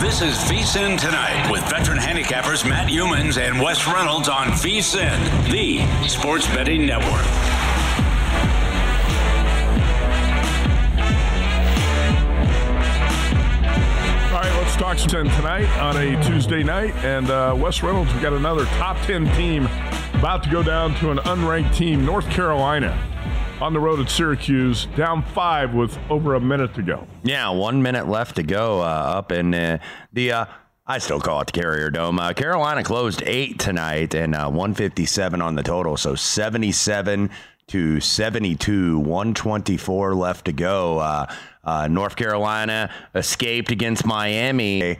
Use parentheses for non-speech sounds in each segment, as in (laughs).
This is VSIN Tonight with veteran handicappers Matt Youmans and Wes Reynolds on VSIN, the sports betting network. All right, let's talk some 10 tonight on a Tuesday night. And uh, Wes Reynolds, we got another top 10 team about to go down to an unranked team, North Carolina, on the road at Syracuse, down five with over a minute to go. Yeah, one minute left to go uh, up in uh, the. Uh, I still call it the Carrier Dome. Uh, Carolina closed eight tonight and uh, 157 on the total, so 77 to 72, 124 left to go. Uh, uh, North Carolina escaped against Miami.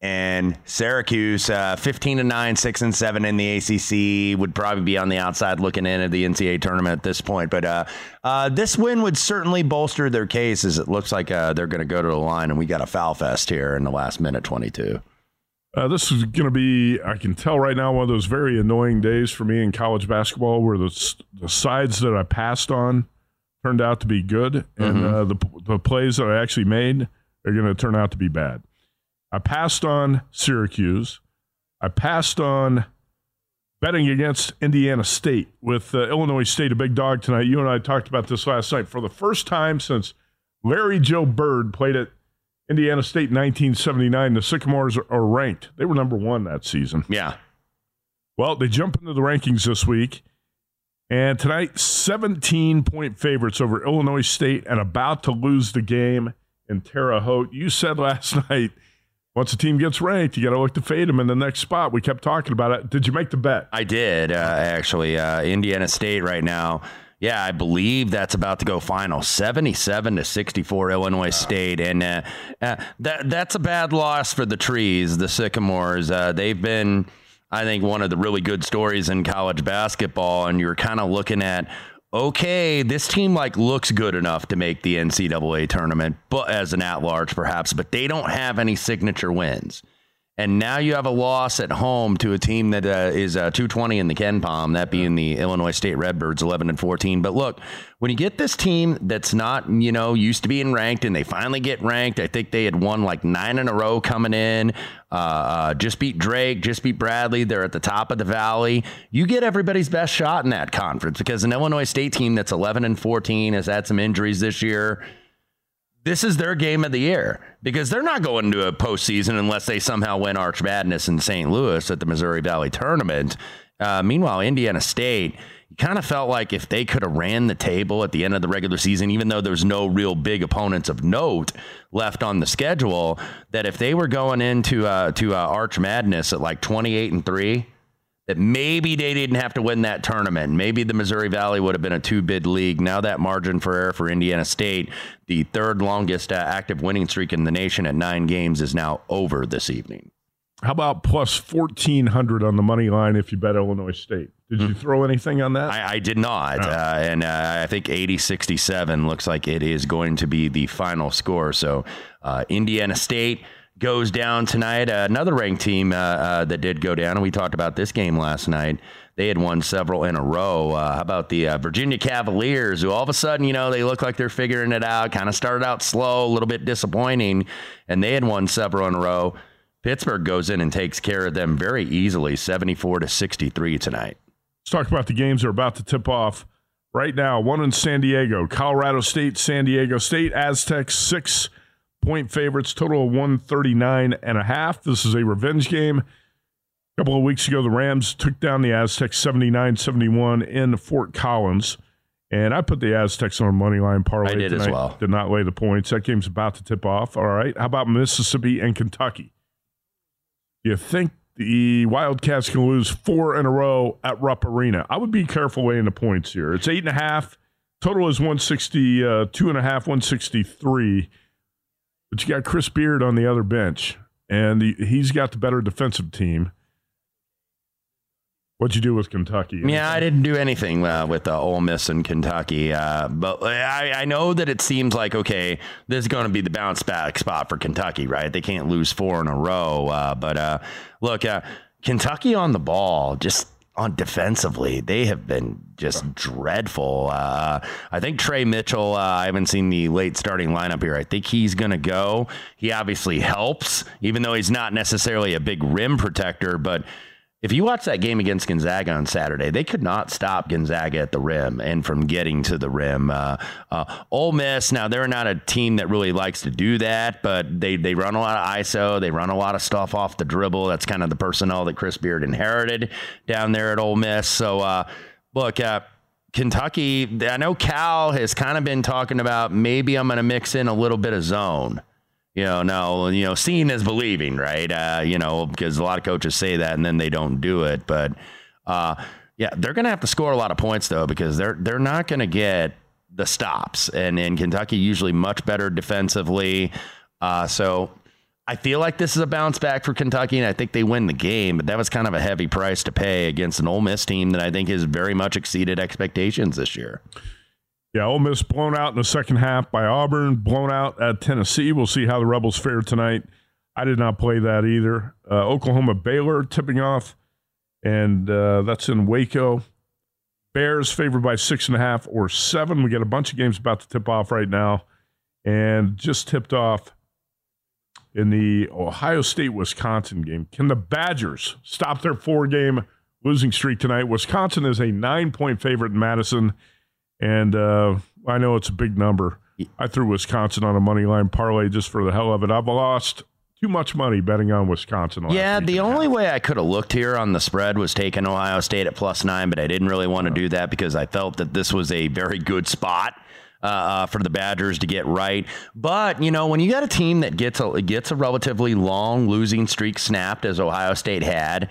And Syracuse, uh, 15 to 9, 6 and 7 in the ACC, would probably be on the outside looking in at the NCAA tournament at this point. But uh, uh, this win would certainly bolster their case as it looks like uh, they're going to go to the line, and we got a foul fest here in the last minute 22. Uh, this is going to be, I can tell right now, one of those very annoying days for me in college basketball where the, the sides that I passed on turned out to be good, and Mhm. uh, the, the plays that I actually made are going to turn out to be bad. I passed on Syracuse. I passed on betting against Indiana State with uh, Illinois State, a big dog tonight. You and I talked about this last night. For the first time since Larry Joe Bird played at Indiana State in 1979, the Sycamores are, are ranked. They were number one that season. Yeah. Well, they jump into the rankings this week. And tonight, 17 point favorites over Illinois State and about to lose the game in Terre Haute. You said last (laughs) night, once a team gets ranked, you got to look to fade them in the next spot. We kept talking about it. Did you make the bet? I did, uh, actually. Uh, Indiana State right now. Yeah, I believe that's about to go final, seventy-seven to sixty-four, Illinois State, and uh, uh, that that's a bad loss for the trees, the Sycamores. Uh, they've been, I think, one of the really good stories in college basketball, and you're kind of looking at, okay, this team like looks good enough to make the NCAA tournament, but as an at-large perhaps, but they don't have any signature wins. And now you have a loss at home to a team that uh, is uh, 220 in the KenPom, that being the Illinois State Redbirds, 11 and 14. But look, when you get this team that's not, you know, used to being ranked and they finally get ranked, I think they had won like nine in a row coming in, uh, uh, just beat Drake, just beat Bradley. They're at the top of the valley. You get everybody's best shot in that conference because an Illinois State team that's 11 and 14 has had some injuries this year this is their game of the year because they're not going to a postseason unless they somehow win Arch Madness in St. Louis at the Missouri Valley Tournament. Uh, meanwhile, Indiana State, kind of felt like if they could have ran the table at the end of the regular season, even though there's no real big opponents of note left on the schedule, that if they were going into uh, to uh, Arch Madness at like 28 and three, that maybe they didn't have to win that tournament. Maybe the Missouri Valley would have been a two bid league. Now that margin for error for Indiana State, the third longest uh, active winning streak in the nation at nine games, is now over this evening. How about plus 1400 on the money line if you bet Illinois State? Did you throw anything on that? I, I did not. Uh, and uh, I think 80 67 looks like it is going to be the final score. So uh, Indiana State goes down tonight. another ranked team uh, uh, that did go down, and we talked about this game last night. They had won several in a row. Uh, how about the Virginia Cavaliers, who all of a sudden, you know, they look like they're figuring it out, kind of started out slow, a little bit disappointing, and they had won several in a row. Pittsburgh goes in and takes care of them very easily, 74 to 63 tonight. Let's talk about the games that are about to tip off right now. One in San Diego, Colorado State, San Diego State, Aztecs, six point favorites, total of 139 and a half. This is a revenge game. A couple of weeks ago, the Rams took down the Aztecs 79 71 in Fort Collins. And I put the Aztecs on a money line parlay. I did tonight. as well. Did not lay the points. That game's about to tip off. All right. How about Mississippi and Kentucky? You think the Wildcats can lose four in a row at Rupp Arena? I would be careful weighing the points here. It's eight and a half. Total is 160, uh, two and a half, 163. But you got Chris Beard on the other bench, and the, he's got the better defensive team. What'd you do with Kentucky? Yeah, I didn't do anything uh, with uh, Ole Miss and Kentucky, uh, but I, I, know that it seems like okay, this is going to be the bounce back spot for Kentucky, right? They can't lose four in a row. Uh, but uh, look, uh, Kentucky on the ball, just on defensively, they have been just dreadful. Uh, I think Tre Mitchell. Uh, I haven't seen the late starting lineup here. I think he's going to go. He obviously helps, even though he's not necessarily a big rim protector, but if you watch that game against Gonzaga on Saturday, they could not stop Gonzaga at the rim and from getting to the rim. Uh, uh, Ole Miss, now they're not a team that really likes to do that, but they they run a lot of ISO, they run a lot of stuff off the dribble. That's kind of the personnel that Chris Beard inherited down there at Ole Miss. So uh, look. Uh, Kentucky, I know Cal has kind of been talking about maybe I'm going to mix in a little bit of zone you know, now, you know, seeing is believing, right? Uh, you know, because a lot of coaches say that and then they don't do it. But uh, yeah, they're going to have to score a lot of points though because they're they're not going to get the stops. And in Kentucky, usually much better defensively. Uh, so I feel like this is a bounce back for Kentucky, and I think they win the game. But that was kind of a heavy price to pay against an Ole Miss team that I think has very much exceeded expectations this year. Yeah, Ole Miss blown out in the second half by Auburn, blown out at Tennessee. We'll see how the Rebels fare tonight. I did not play that either. Uh, Oklahoma Baylor tipping off, and uh, that's in Waco. Bears favored by six and a half or seven. We got a bunch of games about to tip off right now, and just tipped off in the Ohio State Wisconsin game. Can the Badgers stop their four game losing streak tonight? Wisconsin is a nine point favorite in Madison. And uh, I know it's a big number. I threw Wisconsin on a money line parlay just for the hell of it. I've lost too much money betting on Wisconsin. yeah, the only way I could have looked here on the spread was taking Ohio State at plus nine, but I didn't really want to do that because I felt that this was a very good spot. Uh, uh, for the Badgers to get right, but you know when you got a team that gets a gets a relatively long losing streak snapped as Ohio State had,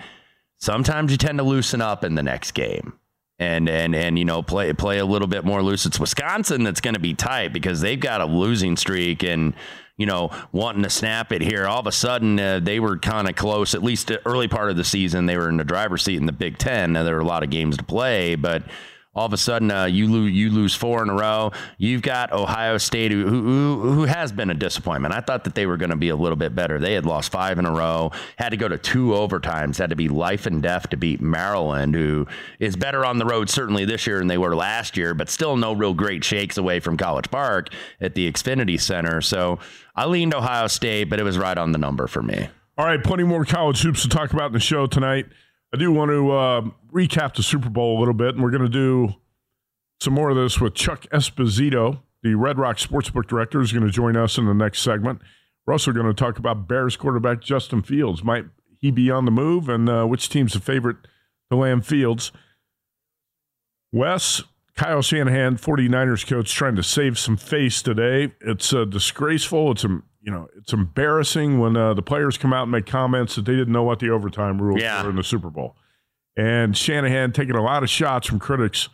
sometimes you tend to loosen up in the next game and and and you know play play a little bit more loose. It's Wisconsin that's going to be tight because they've got a losing streak and you know wanting to snap it here. All of a sudden uh, they were kind of close. At least early part of the season they were in the driver's seat in the Big Ten. Now there were a lot of games to play, but all of a sudden uh, you lose you lose four in a row. You've got Ohio State who, who, who has been a disappointment. I thought that they were going to be a little bit better. They had lost five in a row, had to go to two overtimes, had to be life and death to beat Maryland, who is better on the road certainly this year than they were last year, but still no real great shakes away from College Park at the Xfinity Center. So I leaned Ohio State, but it was right on the number for me. All right, plenty more college hoops to talk about in the show tonight. I do want to uh, recap the Super Bowl a little bit, and we're going to do some more of this with Chuck Esposito, the Red Rock Sportsbook Director, is going to join us in the next segment. We're also going to talk about Bears quarterback Justin Fields. Might he be on the move, and uh, which team's the favorite to land Fields? Wes, Kyle Shanahan, 49ers coach, trying to save some face today. It's uh, disgraceful. It's um, you know, it's embarrassing when uh, the players come out and make comments that they didn't know what the overtime rules yeah. were in the Super Bowl. And Shanahan taking a lot of shots from critics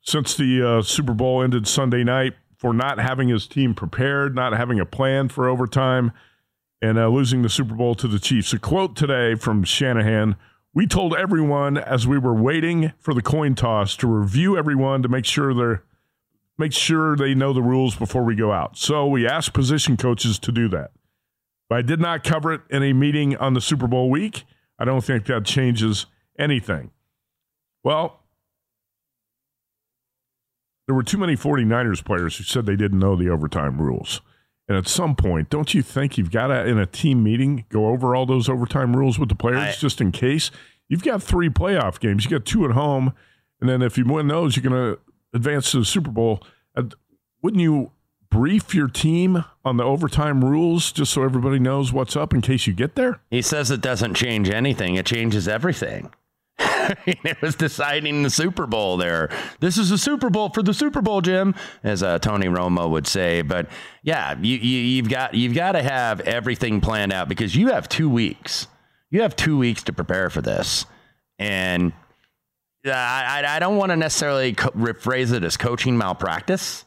since the uh, Super Bowl ended Sunday night for not having his team prepared, not having a plan for overtime. and uh, losing the Super Bowl to the Chiefs. A quote today from Shanahan We told everyone as we were waiting for the coin toss to review everyone to make sure they're make sure they know the rules before we go out. So we asked position coaches to do that. But I did not cover it in a meeting on the Super Bowl week. I don't think that changes anything. Well, there were too many 49ers players who said they didn't know the overtime rules. And at some point, don't you think you've got to, in a team meeting, go over all those overtime rules with the players I, just in case? You've got three playoff games. You got two at home. And then if you win those, you're going to advance to the Super Bowl. Wouldn't you brief your team on the overtime rules just so everybody knows what's up in case you get there? He says it doesn't change anything, it changes everything. (laughs) it was deciding the Super Bowl there. This is a Super Bowl for the Super Bowl, Jim, as uh, Tony Romo would say. But yeah, you, you, have got you've got to have everything planned out because you have two weeks. You have two weeks to prepare for this, and I, I don't want to necessarily co- rephrase it as coaching malpractice,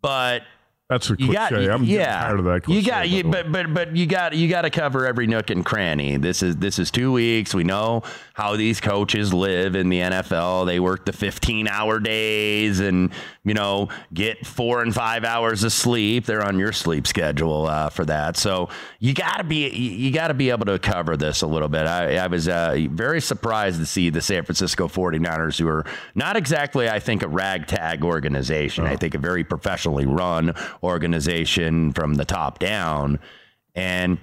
but that's a cliche. Got, I'm yeah, tired of that. Cliche, you got, you, but but but you got you got to cover every nook and cranny. This is this is two weeks. We know how these coaches live in the NFL. They work the 15 hour days and you know get four and five hours of sleep. They're on your sleep schedule uh, for that. So you got to be you got to be able to cover this a little bit. I, I was uh, very surprised to see the San Francisco 49ers, who are not exactly I think a ragtag organization. I think a very professionally run organization from the top down, and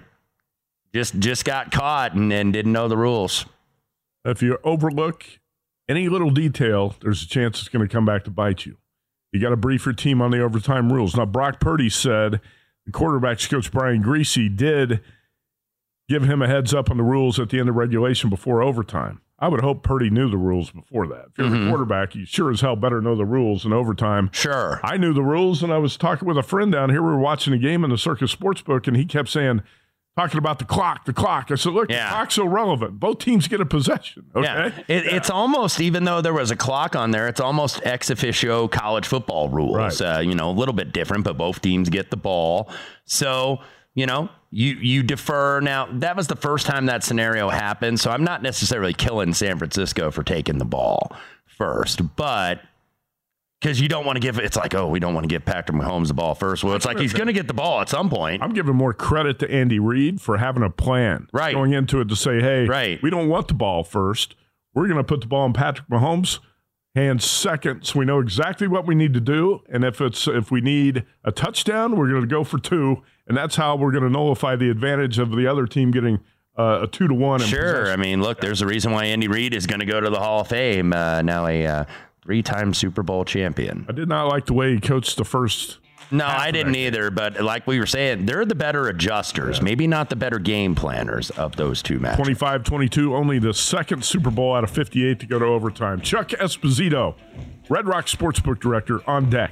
just just got caught and, and didn't know the rules. If you overlook any little detail, there's a chance it's going to come back to bite you. You got to brief your team on the overtime rules. Now, Brock Purdy said the quarterbacks coach Brian Griese, did give him a heads up on the rules at the end of regulation before overtime. I would hope Purdy knew the rules before that. If you're mm-hmm. a quarterback, you sure as hell better know the rules in overtime. Sure. I knew the rules, and I was talking with a friend down here. We were watching a game in the Circus Sportsbook, and he kept saying, talking about the clock, the clock. I said, look, yeah. the clock's irrelevant. Both teams get a possession. Okay. Yeah. It, yeah. It's almost, even though there was a clock on there, it's almost ex officio college football rules. Right. Uh, you know, a little bit different, but both teams get the ball. So, you know, you you defer. Now that was the first time that scenario happened, so I'm not necessarily killing San Francisco for taking the ball first, but because you don't want to give it's like oh we don't want to give Patrick Mahomes the ball first. Well, it's like he's going to get the ball at some point. I'm giving more credit to Andy Reid for having a plan, right? Going into it to say, hey, right. we don't want the ball first. We're going to put the ball in Patrick Mahomes' hands second, so we know exactly what we need to do. And if it's if we need a touchdown, we're going to go for two and that's how we're going to nullify the advantage of the other team getting uh, a two to one. Sure, I mean, look, there's a reason why Andy Reid is going to go to the Hall of Fame. Uh, now a uh, three-time Super Bowl champion. I did not like the way he coached the first. No, I didn't either. But like we were saying, they're the better adjusters, yeah. maybe not the better game planners of those two matches. 25 22, only the second Super Bowl out of 58 to go to overtime. Chuck Esposito, Red Rock Sportsbook Director, on deck.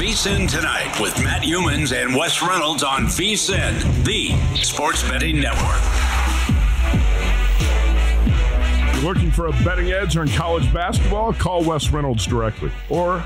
VSIN Tonight with Matt Youmans and Wes Reynolds on VSIN, the sports betting network. You're looking for a betting edge on college basketball? Call Wes Reynolds directly. Or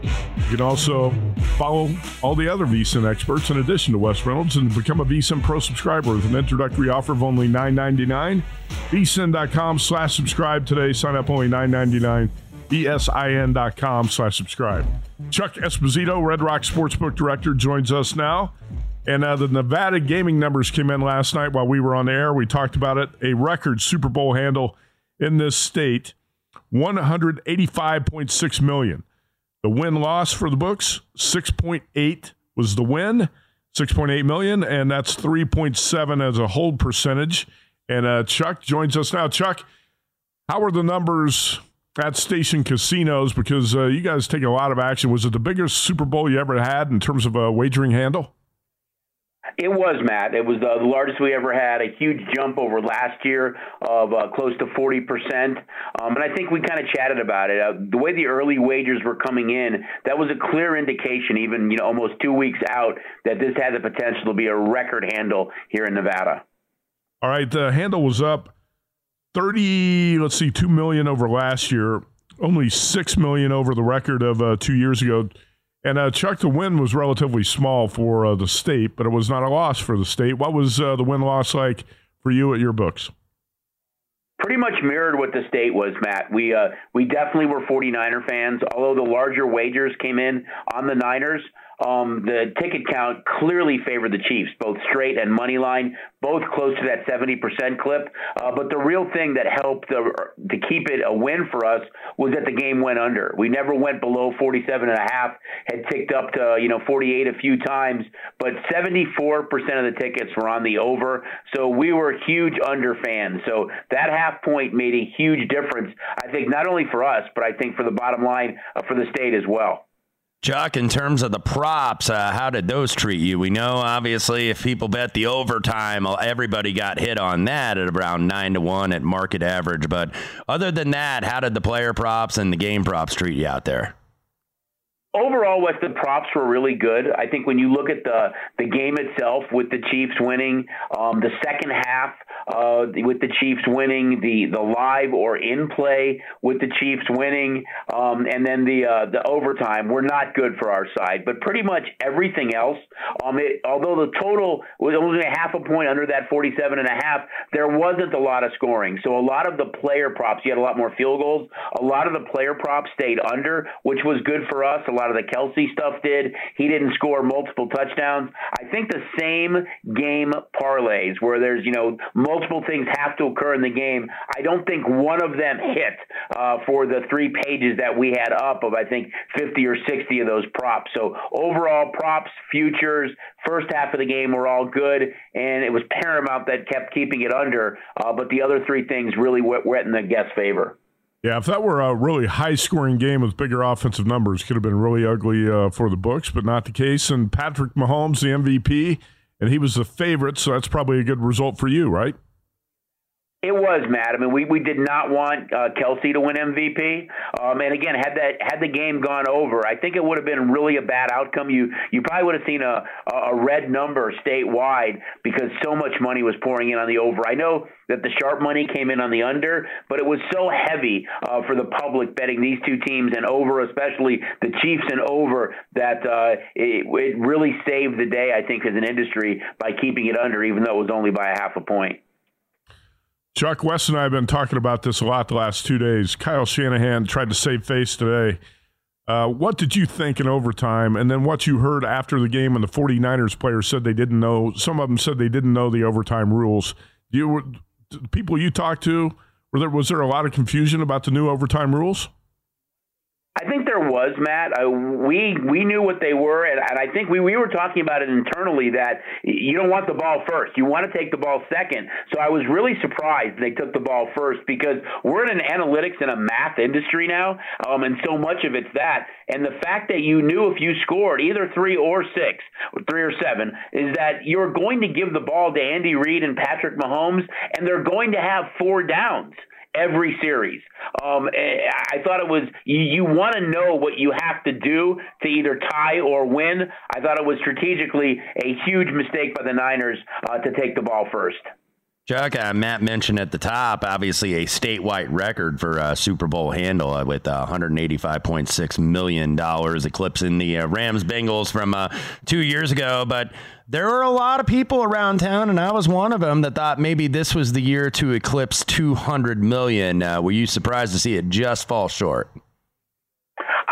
you can also follow all the other VSIN experts in addition to Wes Reynolds and become a VSIN Pro subscriber with an introductory offer of only $9.99. VSIN.com slash subscribe today. Sign up only $9.99. VSIN.com slash subscribe. Chuck Esposito, Red Rock Sportsbook Director, joins us now. And uh, the Nevada gaming numbers came in last night while we were on air. We talked about it. A record Super Bowl handle in this state, 185.6 million. The win loss for the books, 6.8 was the win, 6.8 million, and that's 3.7 as a hold percentage. And uh, Chuck joins us now. Chuck, how are the numbers at station casinos? Because uh, you guys take a lot of action. Was it the biggest Super Bowl you ever had in terms of a wagering handle? It was, Matt. It was the largest we ever had, a huge jump over last year of uh, close to 40%. Um, and I think we kind of chatted about it. Uh, the way the early wagers were coming in, that was a clear indication, even you know almost two weeks out, that this had the potential to be a record handle here in Nevada. All right, the handle was up 30, let's see, 2 million over last year, only 6 million over the record of uh, two years ago. And uh, Chuck, the win was relatively small for uh, the state, but it was not a loss for the state. What was uh, the win loss like for you at your books? Pretty much mirrored what the state was, Matt. We uh, we definitely were 49er fans. Although the larger wagers came in on the Niners, um, the ticket count clearly favored the Chiefs, both straight and money line, both close to that 70% clip. Uh, but the real thing that helped the, to keep it a win for us was that the game went under. We never went below 47 and a half, had ticked up to you know 48 a few times, but 74% of the tickets were on the over. So we were huge under fans. So that half point made a huge difference. I think not only for us, but I think for the bottom line uh, for the state as well. Chuck, in terms of the props, uh, how did those treat you? We know, obviously, if people bet the overtime, everybody got hit on that at around 9 to 1 at market average. But other than that, how did the player props and the game props treat you out there? Overall, what the props were really good. I think when you look at the the game itself, with the Chiefs winning, um, the second half uh, with the Chiefs winning, the the live or in play with the Chiefs winning, um, and then the uh, the overtime were not good for our side. But pretty much everything else, um, it, although the total was only a half a point under that 47 and a half, there wasn't a lot of scoring. So a lot of the player props, you had a lot more field goals. A lot of the player props stayed under, which was good for us. A lot of the Kelce stuff did. He didn't score multiple touchdowns. I think the same game parlays where there's, you know, multiple things have to occur in the game. I don't think one of them hit uh, for the three pages that we had up of, I think, 50 or 60 of those props. So overall, props, futures, first half of the game were all good, and it was Paramount that kept keeping it under. Uh, but the other three things really went, went in the guest favor. Yeah, if that were a really high scoring game with bigger offensive numbers, could have been really ugly uh, for the books, but not the case. And Patrick Mahomes, the MVP, and he was the favorite, so that's probably a good result for you, right? It was Matt. I mean, we, we did not want uh, Kelce to win MVP. Um, and again, had that had the game gone over, I think it would have been really a bad outcome. You you probably would have seen a a red number statewide because so much money was pouring in on the over. I know that the sharp money came in on the under, but it was so heavy uh, for the public betting these two teams and over, especially the Chiefs and over, that uh, it, it really saved the day. I think as an industry by keeping it under, even though it was only by a half a point. Chuck Wes and I have been talking about this a lot the last two days. Kyle Shanahan tried to save face today. Uh, what did you think in overtime? And then what you heard after the game when the 49ers players said they didn't know, some of them said they didn't know the overtime rules. You people you talked to, were there, was there a lot of confusion about the new overtime rules? I think there was Matt. We we knew what they were, and, and I think we, we were talking about it internally that you don't want the ball first. You want to take the ball second. So I was really surprised they took the ball first because we're in an analytics and a math industry now, um, and so much of it's that. And the fact that you knew if you scored either three or six, or three or seven, is that you're going to give the ball to Andy Reid and Patrick Mahomes, and they're going to have four downs every series. Um, I thought it was you, you want to know what you have to do to either tie or win. I thought it was strategically a huge mistake by the Niners uh, to take the ball first. Chuck, uh, Matt mentioned at the top, obviously a statewide record for uh, Super Bowl handle uh, with $185.6 million, eclipsing the uh, Rams Bengals from uh, two years ago. But there were a lot of people around town, and I was one of them that thought maybe this was the year to eclipse 200 million. Uh, were you surprised to see it just fall short?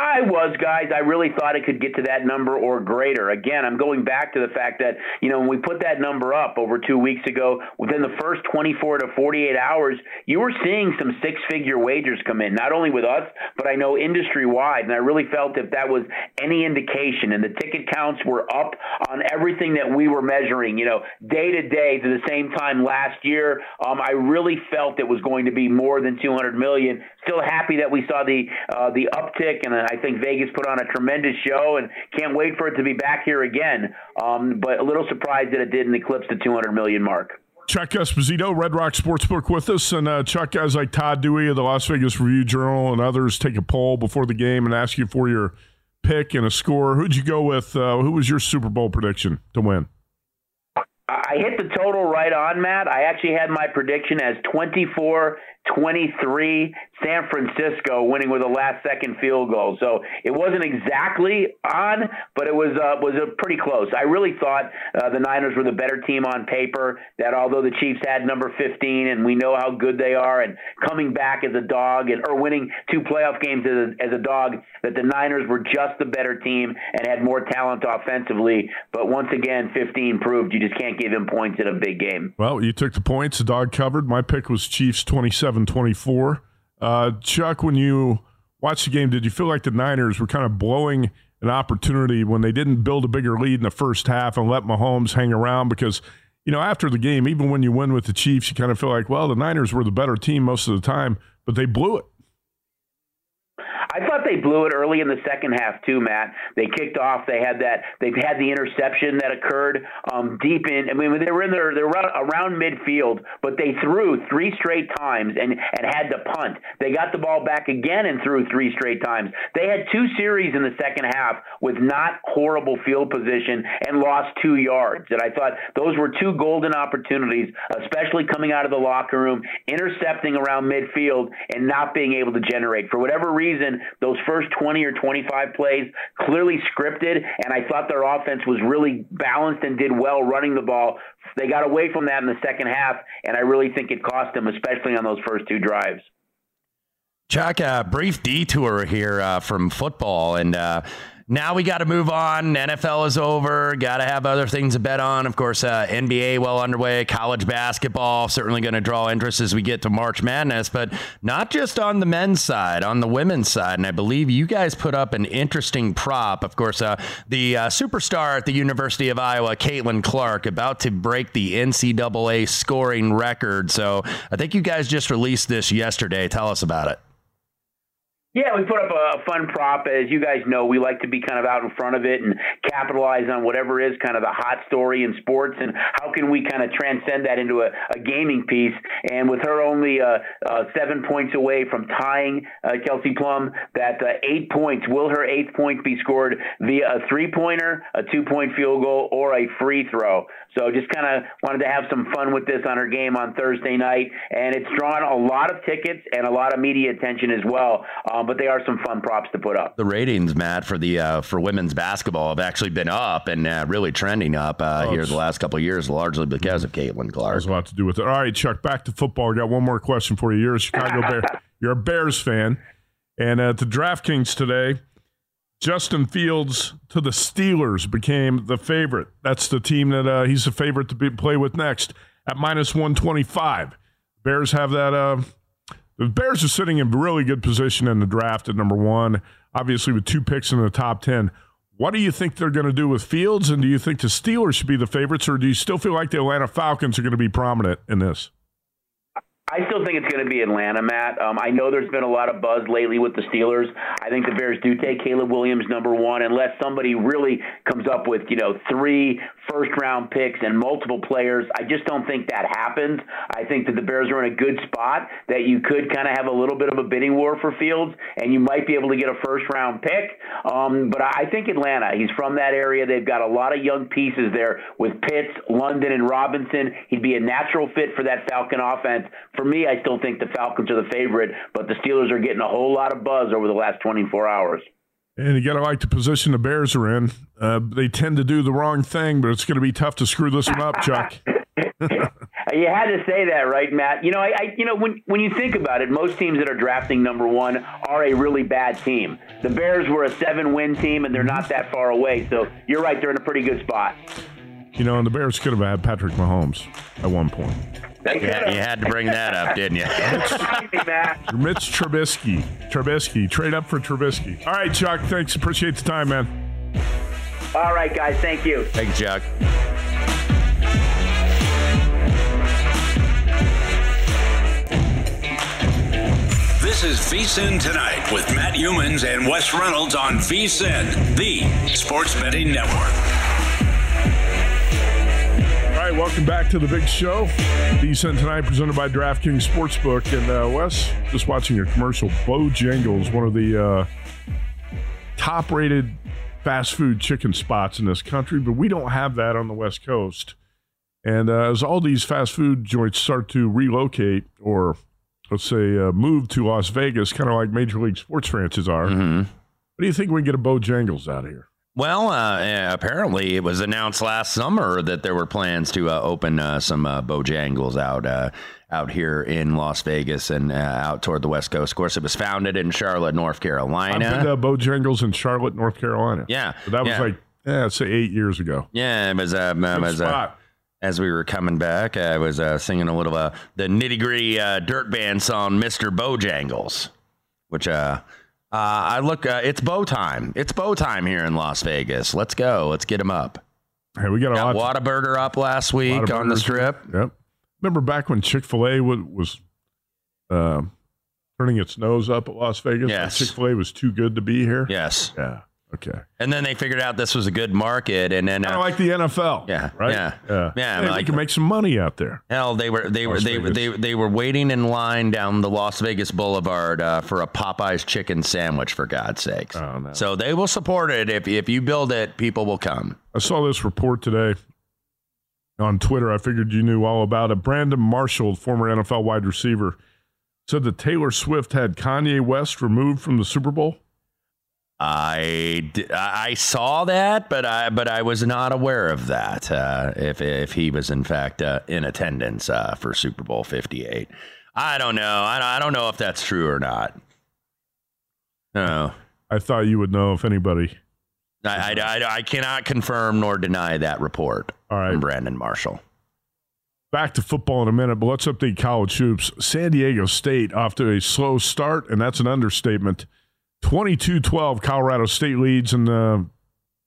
I was, guys. I really thought it could get to that number or greater. Again, I'm going back to the fact that, you know, when we put that number up over two weeks ago, within the first 24 to 48 hours, you were seeing some six figure wagers come in, not only with us, but I know industry wide. And I really felt if that was any indication, and the ticket counts were up on everything that we were measuring, you know, day to day to the same time last year, um, I really felt it was going to be more than 200 million. Still happy that we saw the uh, the uptick, and I think Vegas put on a tremendous show, and can't wait for it to be back here again. Um, but a little surprised that it didn't eclipse the 200 million mark. Chuck Esposito, Red Rock Sportsbook, with us, and uh, Chuck, guys like Todd Dewey of the Las Vegas Review Journal and others take a poll before the game and ask you for your pick and a score. Who'd you go with? Uh, who was your Super Bowl prediction to win? I hit the total right on, Matt. I actually had my prediction as 24 23 San Francisco winning with a last second field goal. So it wasn't exactly on, but it was uh, was a pretty close. I really thought uh, the Niners were the better team on paper. That although the Chiefs had number 15 and we know how good they are and coming back as a dog and or winning two playoff games as a, as a dog, that the Niners were just the better team and had more talent offensively. But once again, 15 proved you just can't give him points in a big game. Well, you took the points. The dog covered. My pick was Chiefs 27 24. Uh, Chuck, when you watched the game, did you feel like the Niners were kind of blowing an opportunity when they didn't build a bigger lead in the first half and let Mahomes hang around? Because, you know, after the game, even when you win with the Chiefs, you kind of feel like, well, the Niners were the better team most of the time, but they blew it. I thought they blew it early in the second half too, Matt. They kicked off. They had that. They had the interception that occurred um, deep in. I mean, they were in there. They were around midfield, but they threw three straight times and and had to punt. They got the ball back again and threw three straight times. They had two series in the second half with not horrible field position and lost two yards. And I thought those were two golden opportunities, especially coming out of the locker room, intercepting around midfield and not being able to generate for whatever reason those first 20 or 25 plays clearly scripted, and I thought their offense was really balanced and did well running the ball. They got away from that in the second half, and I really think it cost them, especially on those first two drives. Chuck, a brief detour here uh, from football, and uh, now we got to move on. NFL is over. Got to have other things to bet on. Of course, uh, NBA well underway. College basketball certainly going to draw interest as we get to March Madness, but not just on the men's side, on the women's side. And I believe you guys put up an interesting prop. Of course, uh, the uh, superstar at the University of Iowa, Caitlin Clark, about to break the NCAA scoring record. So I think you guys just released this yesterday. Tell us about it. Yeah, we put up a fun prop. As you guys know, we like to be kind of out in front of it and capitalize on whatever is kind of the hot story in sports and how can we kind of transcend that into a, a gaming piece. And with her only uh, uh, seven points away from tying uh, Kelsey Plum, that uh, eight points, will her eighth point be scored via a three pointer, a two point field goal, or a free throw? So just kind of wanted to have some fun with this on her game on Thursday night. And it's drawn a lot of tickets and a lot of media attention as well. Um, but they are some fun props to put up. The ratings, Matt, for the uh, for women's basketball have actually been up and uh, really trending up uh, oh, here the last couple of years, largely because of Caitlin Clark. Has a lot to do with it. All right, Chuck, back to football. I got one more question for you. You're a Chicago Bear. (laughs) You're a Bears fan, and at the DraftKings today. Justin Fields to the Steelers became the favorite. That's the team that uh, he's the favorite to be, play with next at minus 125. Bears have that uh, The Bears are sitting in really good position in the draft at number one, obviously with two picks in the top 10. What do you think they're going to do with Fields? And do you think the Steelers should be the favorites, or do you still feel like the Atlanta Falcons are going to be prominent in this? I still think it's going to be Atlanta, Matt. Um, I know there's been a lot of buzz lately with the Steelers. I think the Bears do take Caleb Williams number one, unless somebody really comes up with you know three first round picks and multiple players. I just don't think that happens. I think that the Bears are in a good spot that you could kind of have a little bit of a bidding war for Fields, and you might be able to get a first round pick. Um, but I think Atlanta. He's from that area. They've got a lot of young pieces there with Pitts, London, and Robinson. He'd be a natural fit for that Falcon offense for me, I still think the Falcons are the favorite, but the Steelers are getting a whole lot of buzz over the last 24 hours. And you got to like the position the Bears are in. Uh, they tend to do the wrong thing, but it's going to be tough to screw this one up, Chuck. (laughs) (laughs) you had to say that, right, Matt? You know, I, I, you know, when when you think about it, most teams that are drafting number one are a really bad team. The Bears were a seven-win team, and they're not that far away. So you're right; they're in a pretty good spot. You know, and the Bears could have had Patrick Mahomes at one point. You had, you had to bring that up, didn't you? (laughs) (laughs) Mitch Trubisky. Trubisky. Trade up for Trubisky. All right, Chuck. Thanks. Appreciate the time, man. All right, guys. Thank you. Thanks, Chuck. This is VSIN Tonight with Matt Youmans and Wes Reynolds on VSIN, the Sports Betting Network. Right, welcome back to the big show. VSIN Tonight presented by DraftKings Sportsbook. And uh, Wes, just watching your commercial, Bojangles, one of the uh, top rated fast food chicken spots in this country, but we don't have that on the West Coast. And uh, as all these fast food joints start to relocate or let's say, uh, move to Las Vegas, kind of like Major League Sports franchises are. Mm-hmm. What do you think we can get a Bojangles out of here? Well, uh, apparently it was announced last summer that there were plans to uh, open uh, some uh, Bojangles out uh, out here in Las Vegas and uh, out toward the West Coast. Of course, it was founded in Charlotte, North Carolina. I've been to Bojangles in Charlotte, North Carolina. Yeah, but that was yeah. like, yeah, say eight years ago. Yeah, it was. Um, was spot. as we were coming back, I was uh, singing a little uh, the nitty gritty uh, dirt band song, "Mr. Bojangles," which uh, uh, I look. Uh, it's bow time. It's bow time here in Las Vegas. Let's go. Let's get them up. Hey, we got a Got lot. Whataburger up last week on the strip. Yep. Remember back when Chick Fil A was, was uh, turning its nose up at Las Vegas? Yes. Chick Fil A was too good to be here. Yes. Yeah. Okay. And then they figured out this was a good market, and then Kind uh, of like the NFL. Yeah, Right. yeah. Yeah. Yeah, Hey, like- can make some money out there. Hell, they were they were they, Vegas. they they were waiting in line down the Las Vegas Boulevard uh, for a Popeyes chicken sandwich. For God's sakes! Oh, no. So they will support it if if you build it, people will come. I saw this report today on Twitter. I figured you knew all about it. Brandon Marshall, former NFL wide receiver, said that Taylor Swift had Kanye West removed from the Super Bowl. I, I saw that, but I but I was not aware of that. Uh, if if he was in fact uh, in attendance uh, for Super Bowl Fifty Eight, I don't know. I, I don't know if that's true or not. No, I thought you would know if anybody. I, I, I, I cannot confirm nor deny that report All right. from Brandon Marshall. Back to football in a minute, but let's update college hoops. San Diego State off to a slow start, and that's an understatement. 22 12, Colorado State leads in the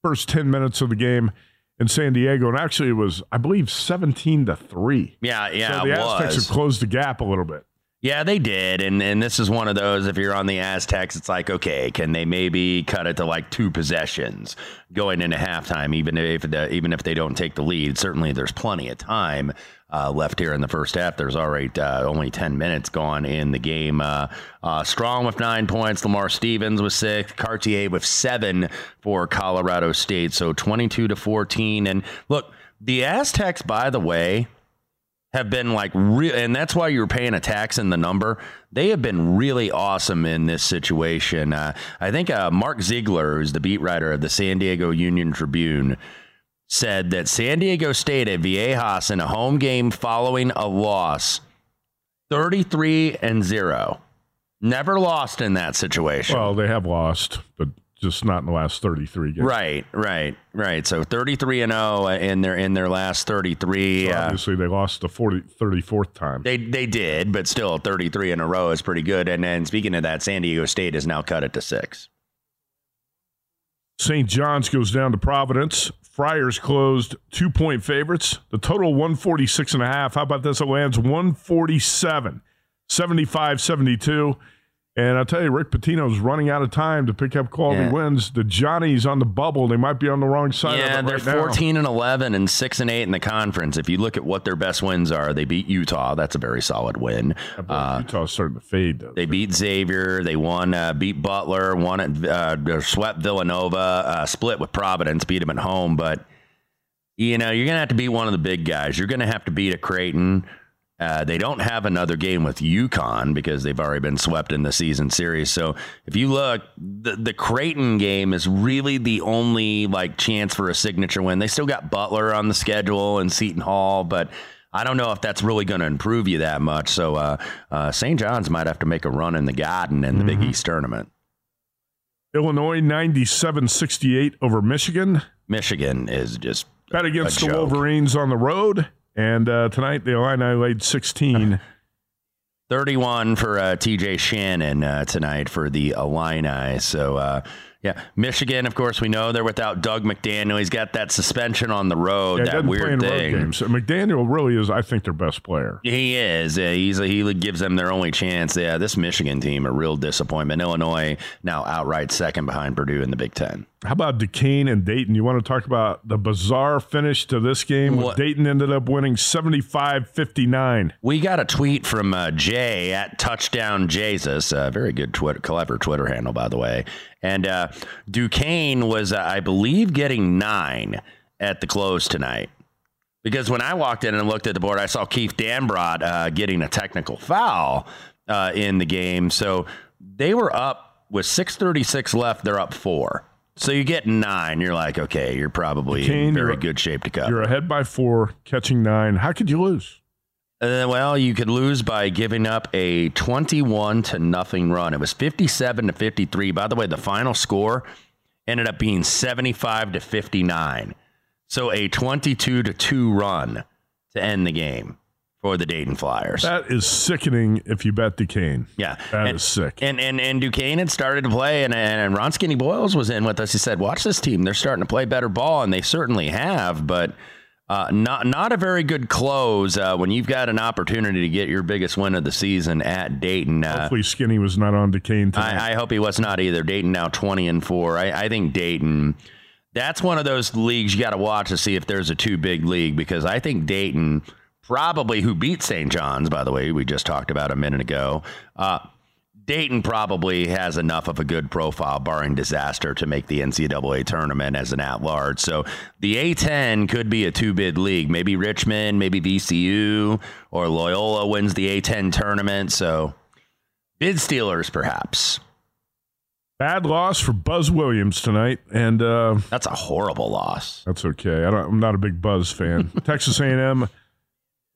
first 10 minutes of the game in San Diego. And actually, it was, I believe, 17 to 3. Yeah, yeah, so the Aztecs was. have closed the gap a little bit. Yeah, they did, and and this is one of those. If you're on the Aztecs, it's like, okay, can they maybe cut it to like two possessions going into halftime, even if the, even if they don't take the lead? Certainly, there's plenty of time uh, left here in the first half. There's already uh, only ten minutes gone in the game. Uh, uh, Strong with nine points, Lamar Stevens with six, Cartier with seven for Colorado State. So 22 to 14. And look, the Aztecs, by the way have been like real, and that's why you're paying a tax in the number. They have been really awesome in this situation. Uh, I think uh, Mark Zeigler, who's the beat writer of the San Diego Union Tribune, said that San Diego State at Viejas in a home game following a loss, 33 and zero, never lost in that situation. Well, they have lost, but just not in the last 33 games. Right, right, right. So 33 and 0 in their in their last 33. So uh, obviously, they lost the 40, 34th time. they they did, but still 33 in a row is pretty good. And then speaking of that, San Diego State has now cut it to six. St. John's goes down to Providence. Friars closed two point favorites. The total 146 and a half. How about this? It lands 147, 75 72. And I'll tell you, Rick Pitino's running out of time to pick up quality Yeah. wins. The Johnnies on the bubble, they might be on the wrong side yeah, of it they're right now. 14 and 11 and 6 and 8 in the conference. If you look at what their best wins are, they beat Utah. That's a very solid win. Uh, Utah's starting to fade, though. They beat Xavier. They won, uh, beat Butler, won at, uh, swept Villanova, uh, split with Providence, beat them at home. But, you know, you're going to have to beat one of the big guys. You're going to have to beat a Creighton. Uh, they don't have another game with UConn because they've already been swept in the season series. So if you look, the, the Creighton game is really the only like chance for a signature win. They still got Butler on the schedule and Seton Hall, but I don't know if that's really going to improve you that much. So uh, uh, St. John's might have to make a run in the Garden in the Big East tournament. Illinois 97 68 over Michigan. Michigan is just Bet against the. Wolverines on the road. And uh, tonight, the Illini laid 16. (laughs) 31 for uh, TJ Shannon uh, tonight for the Illini. So, uh, yeah, Michigan, of course, we know they're without Dug McDaniel. He's got that suspension on the road, Yeah, that doesn't play in weird road thing. games. McDaniel really is, I think, their best player. He is. Uh, he's he gives them their only chance. Yeah, this Michigan team a real disappointment. Illinois now outright second behind Purdue in the Big Ten. How about Duquesne and Dayton? You want to talk about the bizarre finish to this game? What- Dayton ended up winning 75 59. We got a tweet from uh, Jay at Touchdown Jesus, a very good Twitter, clever Twitter handle, by the way. And uh, Duquesne was, uh, I believe, getting nine at the close tonight. Because when I walked in and looked at the board, I saw Keith Dambrot uh, getting a technical foul uh, in the game. So they were up with 6:36 left. They're up four. So you get nine. You're like, okay, you're probably in very good shape to cover. You're ahead by four, catching nine. How could you lose? Uh, well, you could lose by giving up a 21 to nothing run. It was 57 to 53. By the way, the final score ended up being 75 to 59. So a 22 to 2 run to end the game for the Dayton Flyers. That is sickening if you bet Duquesne. yeah. That is and, sick. And, and and Duquesne had started to play, and, and Ron Skinny Boyles was in with us. He said, Watch this team. They're starting to play better ball, and they certainly have, but uh, not not a very good close uh, when you've got an opportunity to get your biggest win of the season at Dayton. Uh, Hopefully, Skinny was not on Duquesne tonight. I, I hope he was not either. Dayton now 20 and 4. I, I think Dayton, that's one of those leagues you got to watch to see if there's a too big league because I think Dayton, probably who beat St. John's, by the way, we just talked about a minute ago. Uh, Dayton probably has enough of a good profile, barring disaster, to make the NCAA tournament as an at large. So the A10 could be a two bid league. Maybe Richmond, maybe VCU, or Loyola wins the A10 tournament. So bid stealers, perhaps. Bad loss for Buzz Williams tonight, and uh, That's a horrible loss. that's okay. I don't, I'm not a big Buzz fan. (laughs) Texas A&M,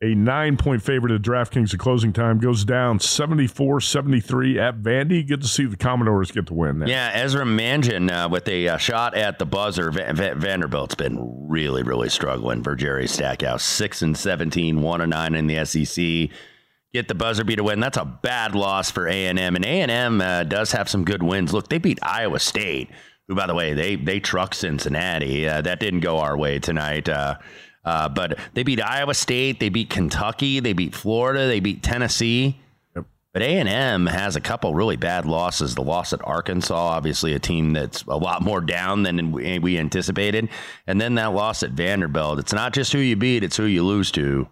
a nine-point favorite at DraftKings at closing time, goes down 74-73 at Vandy. Good to see the Commodores get the win there. Yeah, Ezra Manjon uh, with a uh, shot at the buzzer. Va- Va- Vanderbilt's been really, really struggling for Jerry Stackhouse. Six and 17, one and nine in the SEC. Get the buzzer beat a win. That's a bad loss for A and M. And A and M uh, does have some good wins. Look, they beat Iowa State, who, by the way, they they trucked Cincinnati. Uh, that didn't go our way tonight. Uh, but they beat Iowa State. They beat Kentucky. They beat Florida. They beat Tennessee. But A and M has a couple really bad losses. The loss at Arkansas, obviously a team that's a lot more down than we we anticipated, and then that loss at Vanderbilt. It's not just who you beat; it's who you lose to.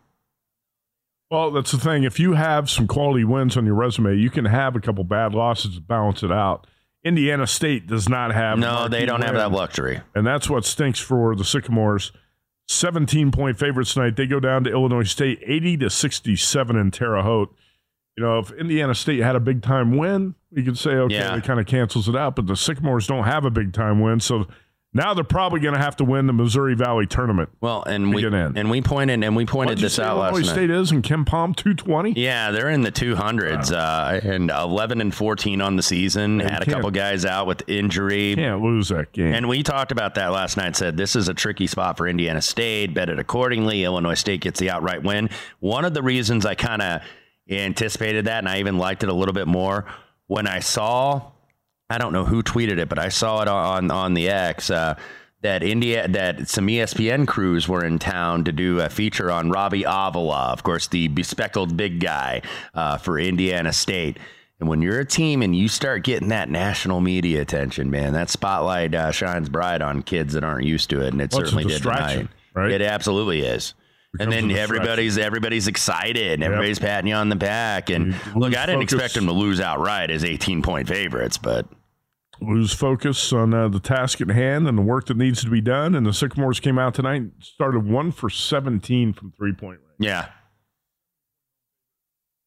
Well, that's the thing. If you have some quality wins on your resume, you can have a couple bad losses to balance it out. Indiana State does not have. No, they don't have that luxury. And that's what stinks for the Sycamores. 17 point favorites tonight. They go down to Illinois State 80 to 67 in Terre Haute. You know, if Indiana State had a big time win, you could say, okay, Yeah. it kind of cancels it out. But the Sycamores don't have a big time win. So Now they're probably going to have to win the Missouri Valley tournament. Well, and to we get in. and we pointed and we pointed this out last Illinois night. State is in KenPom 220. Yeah, they're in the 200s uh, and 11 and 14 on the season. Had a couple guys out with injury. Can't lose that game. And we talked about that last night. Said this is a tricky spot for Indiana State. Bet it accordingly. Illinois State gets the outright win. One of the reasons I kind of anticipated that, and I even liked it a little bit more when I saw. I don't know who tweeted it, but I saw it on on the X. Uh, that India that some ESPN crews were in town to do a feature on Robbie Avila, of course, the bespectacled big guy uh, for Indiana State. And when you're a team and you start getting that national media attention, man, that spotlight uh, shines bright on kids that aren't used to it, and it Well, certainly did tonight. right? It absolutely is. and then everybody's everybody's excited, and everybody's patting you on the back. And You look, I didn't focus. expect them to lose outright as 18 point favorites, but lose focus on uh, the task at hand and the work that needs to be done. And the Sycamores came out tonight, started one for 17 from three point range. yeah,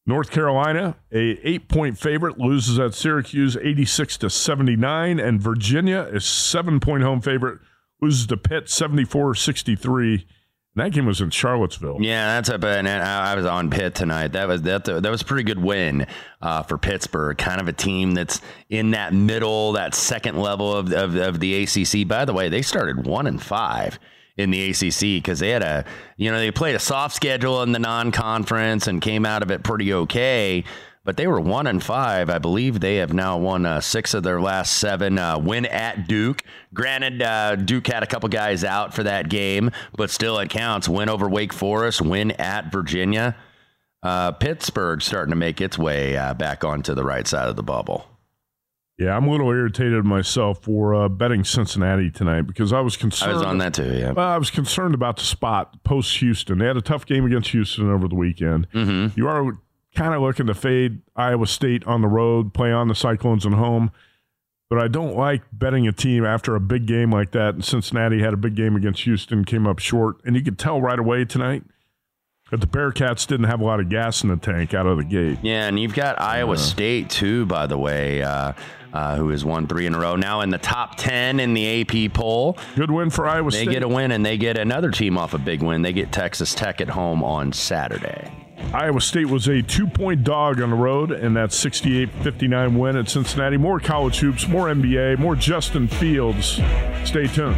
North Carolina, a eight point favorite, loses at Syracuse 86 to 79. And Virginia, a seven point home favorite, loses to Pitt 74 63. That game was in Charlottesville. Yeah, that's a and I I was on Pitt tonight. That was that that was a pretty good win uh, for Pittsburgh. Kind of a team that's in that middle, that second level of, of of the ACC. By the way, they started one and five in the ACC because they had a you know they played a soft schedule in the non-conference and came out of it pretty okay. But they were one and five. I believe they have now won uh, six of their last seven. Uh, win at Duke. Granted, uh, Duke had a couple guys out for that game, but still it counts. Win over Wake Forest. Win at Virginia. Uh, Pittsburgh starting to make its way uh, back onto the right side of the bubble. Yeah, I'm a little irritated myself for uh, betting Cincinnati tonight because I was concerned. I was on that too. Yeah. Well, I was concerned about the spot post Houston. They had a tough game against Houston over the weekend. Mm-hmm. You are kind of looking to fade Iowa State on the road, play on the Cyclones at home. But I don't like betting a team after a big game like that. And Cincinnati had a big game against Houston, came up short. And you could tell right away tonight that the Bearcats didn't have a lot of gas in the tank out of the gate. Yeah, and you've got Iowa State too, by the way, uh, uh, who has won three in a row. Now in the top ten in the AP poll. Good win for Iowa They State. get a win, and they get another team off a big win. They get Texas Tech at home on Saturday. Iowa State was a two point dog on the road, and that 68 59 win at Cincinnati. More college hoops, more NBA, more Justin Fields. Stay tuned.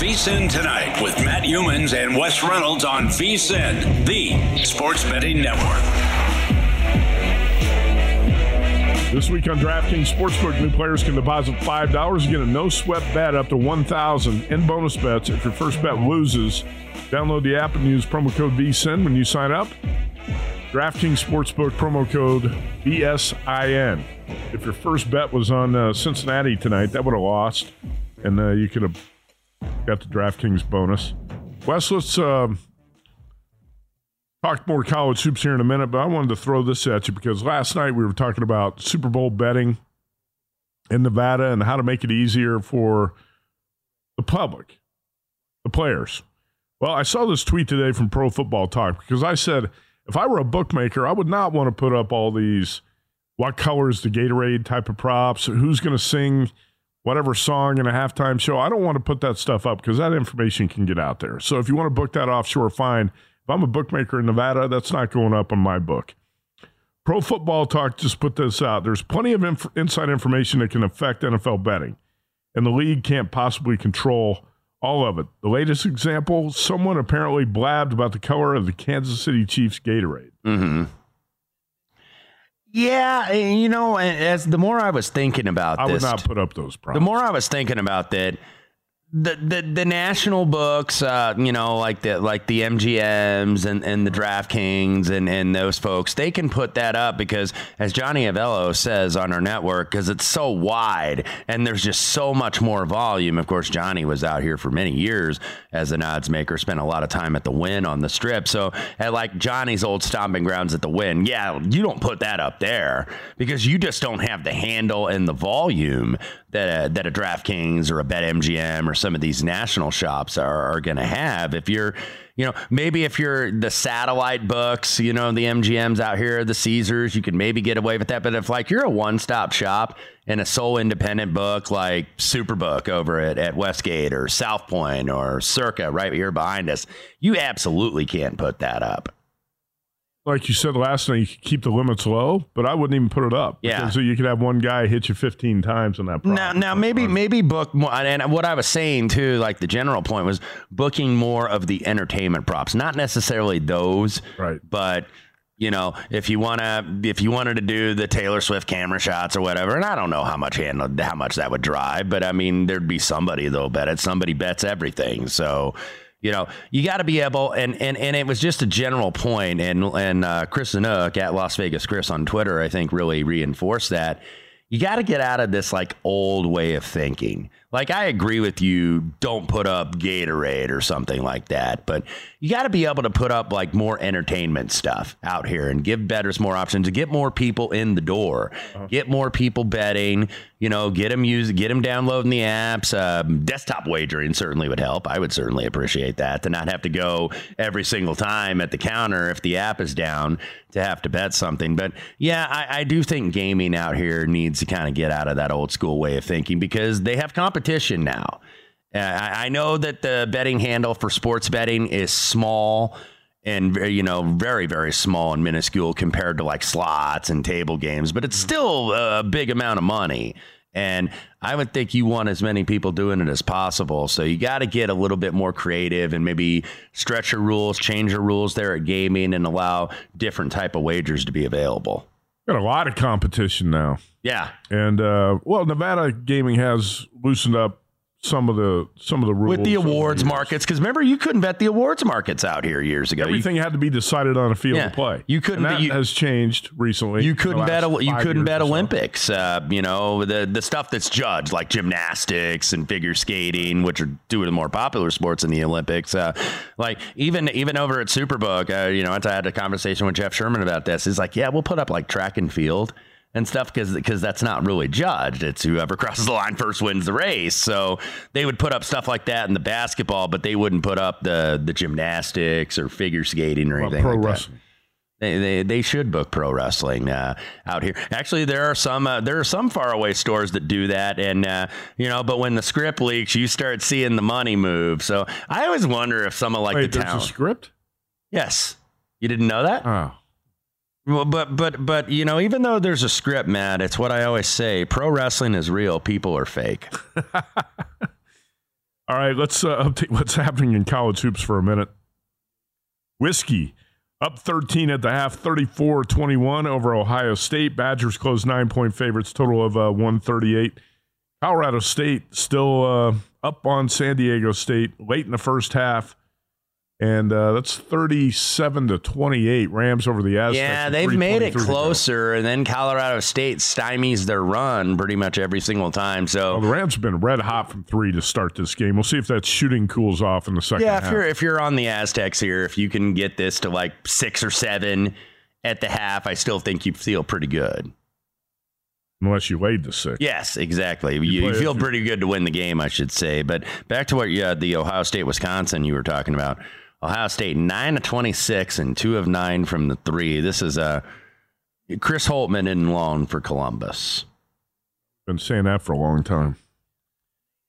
VSIN Tonight with Matt Youmans and Wes Reynolds on VSIN, the sports betting network. This week on DraftKings Sportsbook, new players can deposit $5 and get a no sweat bet up to 1000 in bonus bets if your first bet loses. Download the app and use promo code VSIN when you sign up. DraftKings Sportsbook promo code VSIN. If your first bet was on uh, Cincinnati tonight, that would have lost. and uh, you could have got the DraftKings bonus. Wes, let's uh, talk more college hoops here in a minute, but I wanted to throw this at you because last night we were talking about Super Bowl betting in Nevada and how to make it easier for the public, the players. Well, I saw this tweet today from Pro Football Talk because I said if I were a bookmaker, I would not want to put up all these what color is the Gatorade type of props, who's going to sing whatever song in a halftime show. I don't want to put that stuff up because that information can get out there. So if you want to book that offshore, fine. If I'm a bookmaker in Nevada, that's not going up on my book. Pro Football Talk just put this out. There's plenty of inf- inside information that can affect NFL betting, and the league can't possibly control all of it. The latest example someone apparently blabbed about the color of the Kansas City Chiefs Gatorade. Mm-hmm. Yeah, you know, as the more I was thinking about I this, would not put up those props. the more I was thinking about that, the the, the national books, uh, you know, like the like the MGMs and, and the DraftKings and, and those folks, they can put that up because, as Johnny Avello says on our network, because it's so wide and there's just so much more volume. Of course, Johnny was out here for many years as an odds maker, spent a lot of time at the Wynn on the Strip. So, at like Johnny's old stomping grounds at the Wynn, yeah, you don't put that up there because you just don't have the handle and the volume that a, that a DraftKings or a BetMGM or some of these national shops are, are going to have. If you're, you know, maybe if you're the satellite books, you know, the MGMs out here, the Caesars, you could maybe get away with that. But if like you're a one stop shop and a sole independent book like Superbook over at, at Westgate or South Point or Circa right here behind us, you absolutely can't put that up like you said last night, you could keep the limits low, but I wouldn't even put it up. Yeah. So you could have one guy hit you 15 times on that. Now, now maybe maybe book more. And what I was saying too, like the general point was booking more of the entertainment props, not necessarily those, right? But you know, if you wanna, if you wanted to do the Taylor Swift camera shots or whatever, and I don't know how much handle, how much that would drive, but I mean, there'd be somebody that'll bet it. Somebody bets everything, so you know, you got to be able, and, and and it was just a general point, and and uh, Chris Anook at Las Vegas Chris on Twitter, I think, really reinforced that. You got to get out of this like old way of thinking. Like I agree with you, don't put up Gatorade or something like that, but you got to be able to put up like more entertainment stuff out here and give bettors more options to get more people in the door, uh-huh. get more people betting. You know, get them use, get them downloading the apps. Um, desktop wagering certainly would help. I would certainly appreciate that to not have to go every single time at the counter if the app is down to have to bet something. But yeah, I, I do think gaming out here needs to kind of get out of that old school way of thinking because they have competition now. Uh, I, I know that the betting handle for sports betting is small and you know very very small and minuscule compared to like slots and table games but it's still a big amount of money. And i would think you want as many people doing it as possible. So you got to get a little bit more creative and maybe stretch your rules change your rules there at gaming and allow different type of wagers to be available. Got a lot of competition now yeah and uh, well nevada gaming has loosened up some of the some of the rules with the awards markets because remember you couldn't bet the awards markets out here years ago. Everything you, had to be decided on a field yeah, of play. You couldn't. And that you, has changed recently. You couldn't bet. You couldn't bet so. Olympics. Uh, you know the the stuff that's judged like gymnastics and figure skating, which are two of the more popular sports in the Olympics. Uh, like even even over at Superbook, uh, you know, I had a conversation with Jeff Sherman about this. He's like, yeah, we'll put up like track and field and stuff because because that's not really judged. It's whoever (laughs) crosses the line first wins the race. So they would put up stuff like that in the basketball, but they wouldn't put up the the gymnastics or figure skating or well, anything pro like wrestling. that. They, they, they should book pro wrestling uh, out here. Actually, there are some uh, there are some faraway stores that do that, and uh, you know. But when the script leaks, you start seeing the money move. So I always wonder if some of like Wait, the there's town. a script. Yes, you didn't know that. Oh. Well, but but but you know, even though there's a script, Matt, it's what I always say: pro wrestling is real, people are fake. (laughs) All right, let's uh, update what's happening in college hoops for a minute. Whiskey up 13 at the half, 34-21 over Ohio State. Badgers closed nine-point favorites, total of uh, 138. Colorado State still uh, up on San Diego State late in the first half. And uh, that's 37 to 28 Rams over the Aztecs. Yeah, they've made it closer, and then Colorado State stymies their run pretty much every single time. So well, the Rams have been red hot from three to start this game. We'll see if that shooting cools off in the second. Yeah, half. if you're if you're on the Aztecs here, if you can get this to like six or seven at the half, I still think you feel pretty good. Unless you laid the six. Yes, exactly. You, you, you feel pretty good to win the game, I should say. But back to what yeah, the Ohio State Wisconsin you were talking about. Ohio State nine of twenty six and two of nine from the three. This is a uh, Chris Holtmann in loan for Columbus. Been saying that for a long time.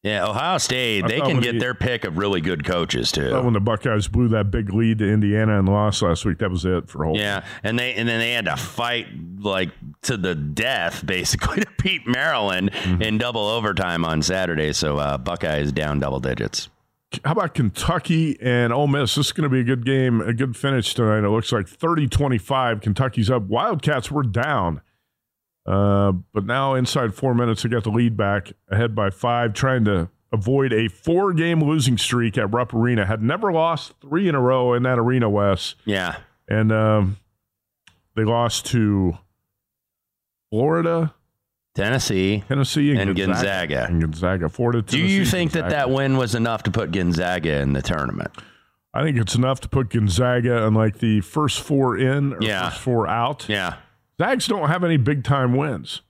Yeah, Ohio State, they can get he, their pick of really good coaches too. When the Buckeyes blew that big lead to Indiana and lost last week, that was it for Holtmann. Yeah, and they and then they had to fight like to the death (laughs) basically to beat Maryland mm-hmm. in double overtime on Saturday. So uh, Buckeyes down double digits. How about Kentucky and Ole Miss? This is going to be a good game, a good finish tonight. It looks like 30 25. Kentucky's up. Wildcats were down. Uh, but now, inside four minutes, they got the lead back ahead by five, trying to avoid a four game losing streak at Rupp Arena. Had never lost three in a row in that arena, Wes. Yeah. And um, they lost to Florida, Tennessee, Tennessee, and, and Gonzaga. Gonzaga. And Gonzaga. Florida, Tennessee, Do you think Gonzaga. that that win was enough to put Gonzaga in the tournament? I think it's enough to put Gonzaga on like the first four in or yeah. first four out. Yeah. Zags don't have any big time wins.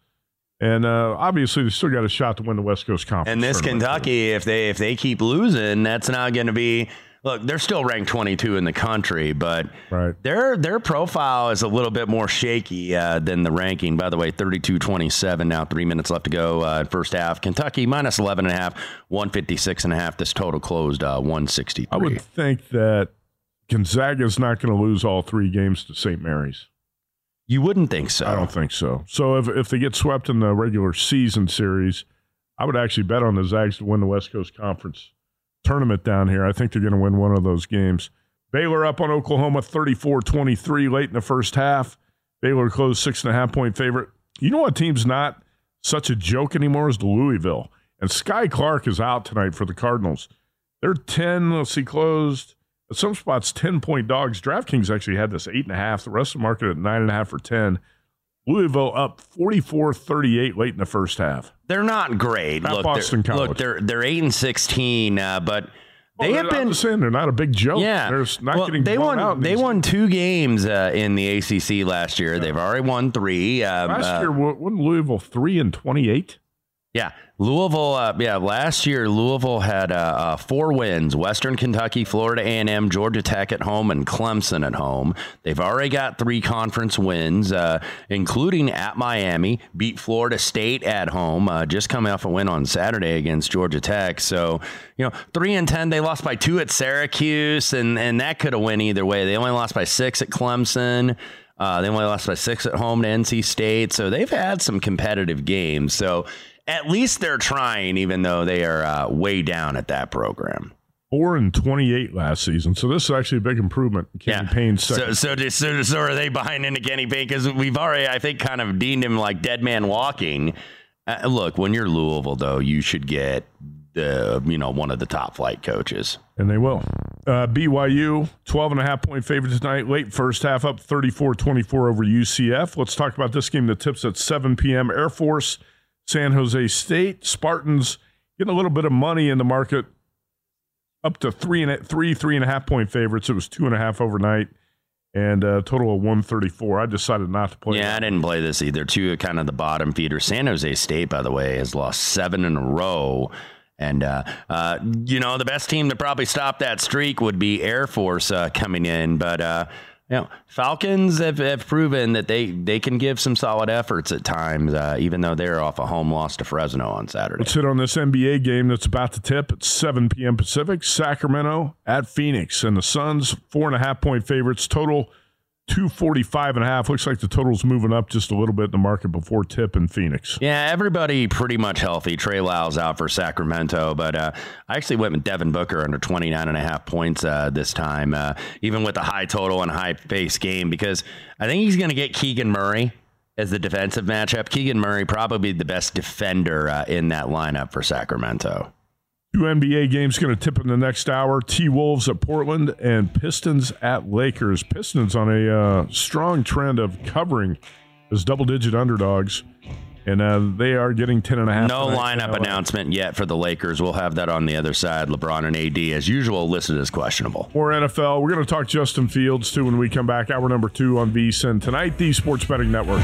And uh, obviously, they still got a shot to win the West Coast Conference. And this Kentucky, if they if they keep losing, that's not going to be. Look, they're still ranked 22 in the country, but right. their their profile is a little bit more shaky uh, than the ranking. By the way, 32-27 now, three minutes left to go uh, first half. Kentucky minus 11 and a half, 156 and a half. This total closed uh, 163. I would think that Gonzaga is not going to lose all three games to St. Mary's. You wouldn't think so. I don't think so. So if if they get swept in the regular season series, I would actually bet on the Zags to win the West Coast Conference tournament down here. I think they're going to win one of those games. Baylor up on Oklahoma 34 23 late in the first half. Baylor closed six and a half point favorite. You know what team's not such a joke anymore is the Louisville. And Skyy Clark is out tonight for the Cardinals. They're 10, let's see, closed at some spots, 10 point dogs. DraftKings actually had this 8.5. The rest of the market at 9.5 or 10. Louisville up 44 38 late in the first half. They're not great. Not look, Boston they're, College. Look, they're, they're 8 and 16, uh, but. They well, have been saying they're not a big joke. Yeah, they're not well, getting they won. They won two games uh, in the ACC last year. Yeah. They've already won three. Um, last uh, year, wasn't Louisville three and twenty eight? Yeah, Louisville. Uh, yeah, last year Louisville had uh, uh, four wins: Western Kentucky, Florida A&M, Georgia Tech at home, and Clemson at home. They've already got three conference wins, uh, including at Miami. Beat Florida State at home. Uh, just coming off a win on Saturday against Georgia Tech. So you know, three and ten. They lost by two at Syracuse, and and that could have went either way. They only lost by six at Clemson. Uh, they only lost by six at home to NC State, so they've had some competitive games. So at least they're trying, even though they are uh, way down at that program. Four and twenty-eight last season, so this is actually a big improvement. Kenny yeah. Payne's second. So, so, so, so are they behind into Kenny Payne? Because we've already, I think, kind of deemed him like dead man walking. Uh, look, when you're Louisville, though, you should get the you know one of the top flight coaches, and they will. Uh, BYU 12 and a half point favorite tonight. Late first half, up 34-24 over UCF. Let's talk about this game The tips at 7 p.m. Air Force San Jose State. Spartans getting a little bit of money in the market, up to three and three, three and a half point favorites. It was two and a half overnight, and a total of one thirty four. I decided not to play. Yeah. I didn't play this either. Two kind of the bottom feeders. San Jose State, by the way, has lost seven in a row. And, uh, uh, you know, the best team to probably stop that streak would be Air Force uh, coming in. But, uh, you know, Falcons have, have proven that they, they can give some solid efforts at times, uh, even though they're off a home loss to Fresno on Saturday. Let's hit on this NBA game that's about to tip at 7 p.m. Pacific. Sacramento at Phoenix, and the Suns four and a half point favorites. Total 245 and a half. Looks like the total's moving up just a little bit in the market before tip in Phoenix. Yeah, everybody pretty much healthy. Trey Lyles out for Sacramento, but uh, I actually went with Devin Booker under 29 and a half points uh, this time, uh, even with the high total and high pace game, because I think he's going to get Keegan Murray as the defensive matchup. Keegan Murray probably the best defender uh, in that lineup for Sacramento. Two NBA games going to tip in the next hour. T Wolves at Portland and Pistons at Lakers. Pistons on a uh, strong trend of covering as double digit underdogs. And uh, they are getting 10 and a half. No lineup announcement yet for the Lakers. We'll have that on the other side. LeBron and AD, as usual, listed as questionable. More NFL. We're going to talk Justin Fields, too, when we come back. Hour number two on VSIN. Tonight, the Sports Betting Network.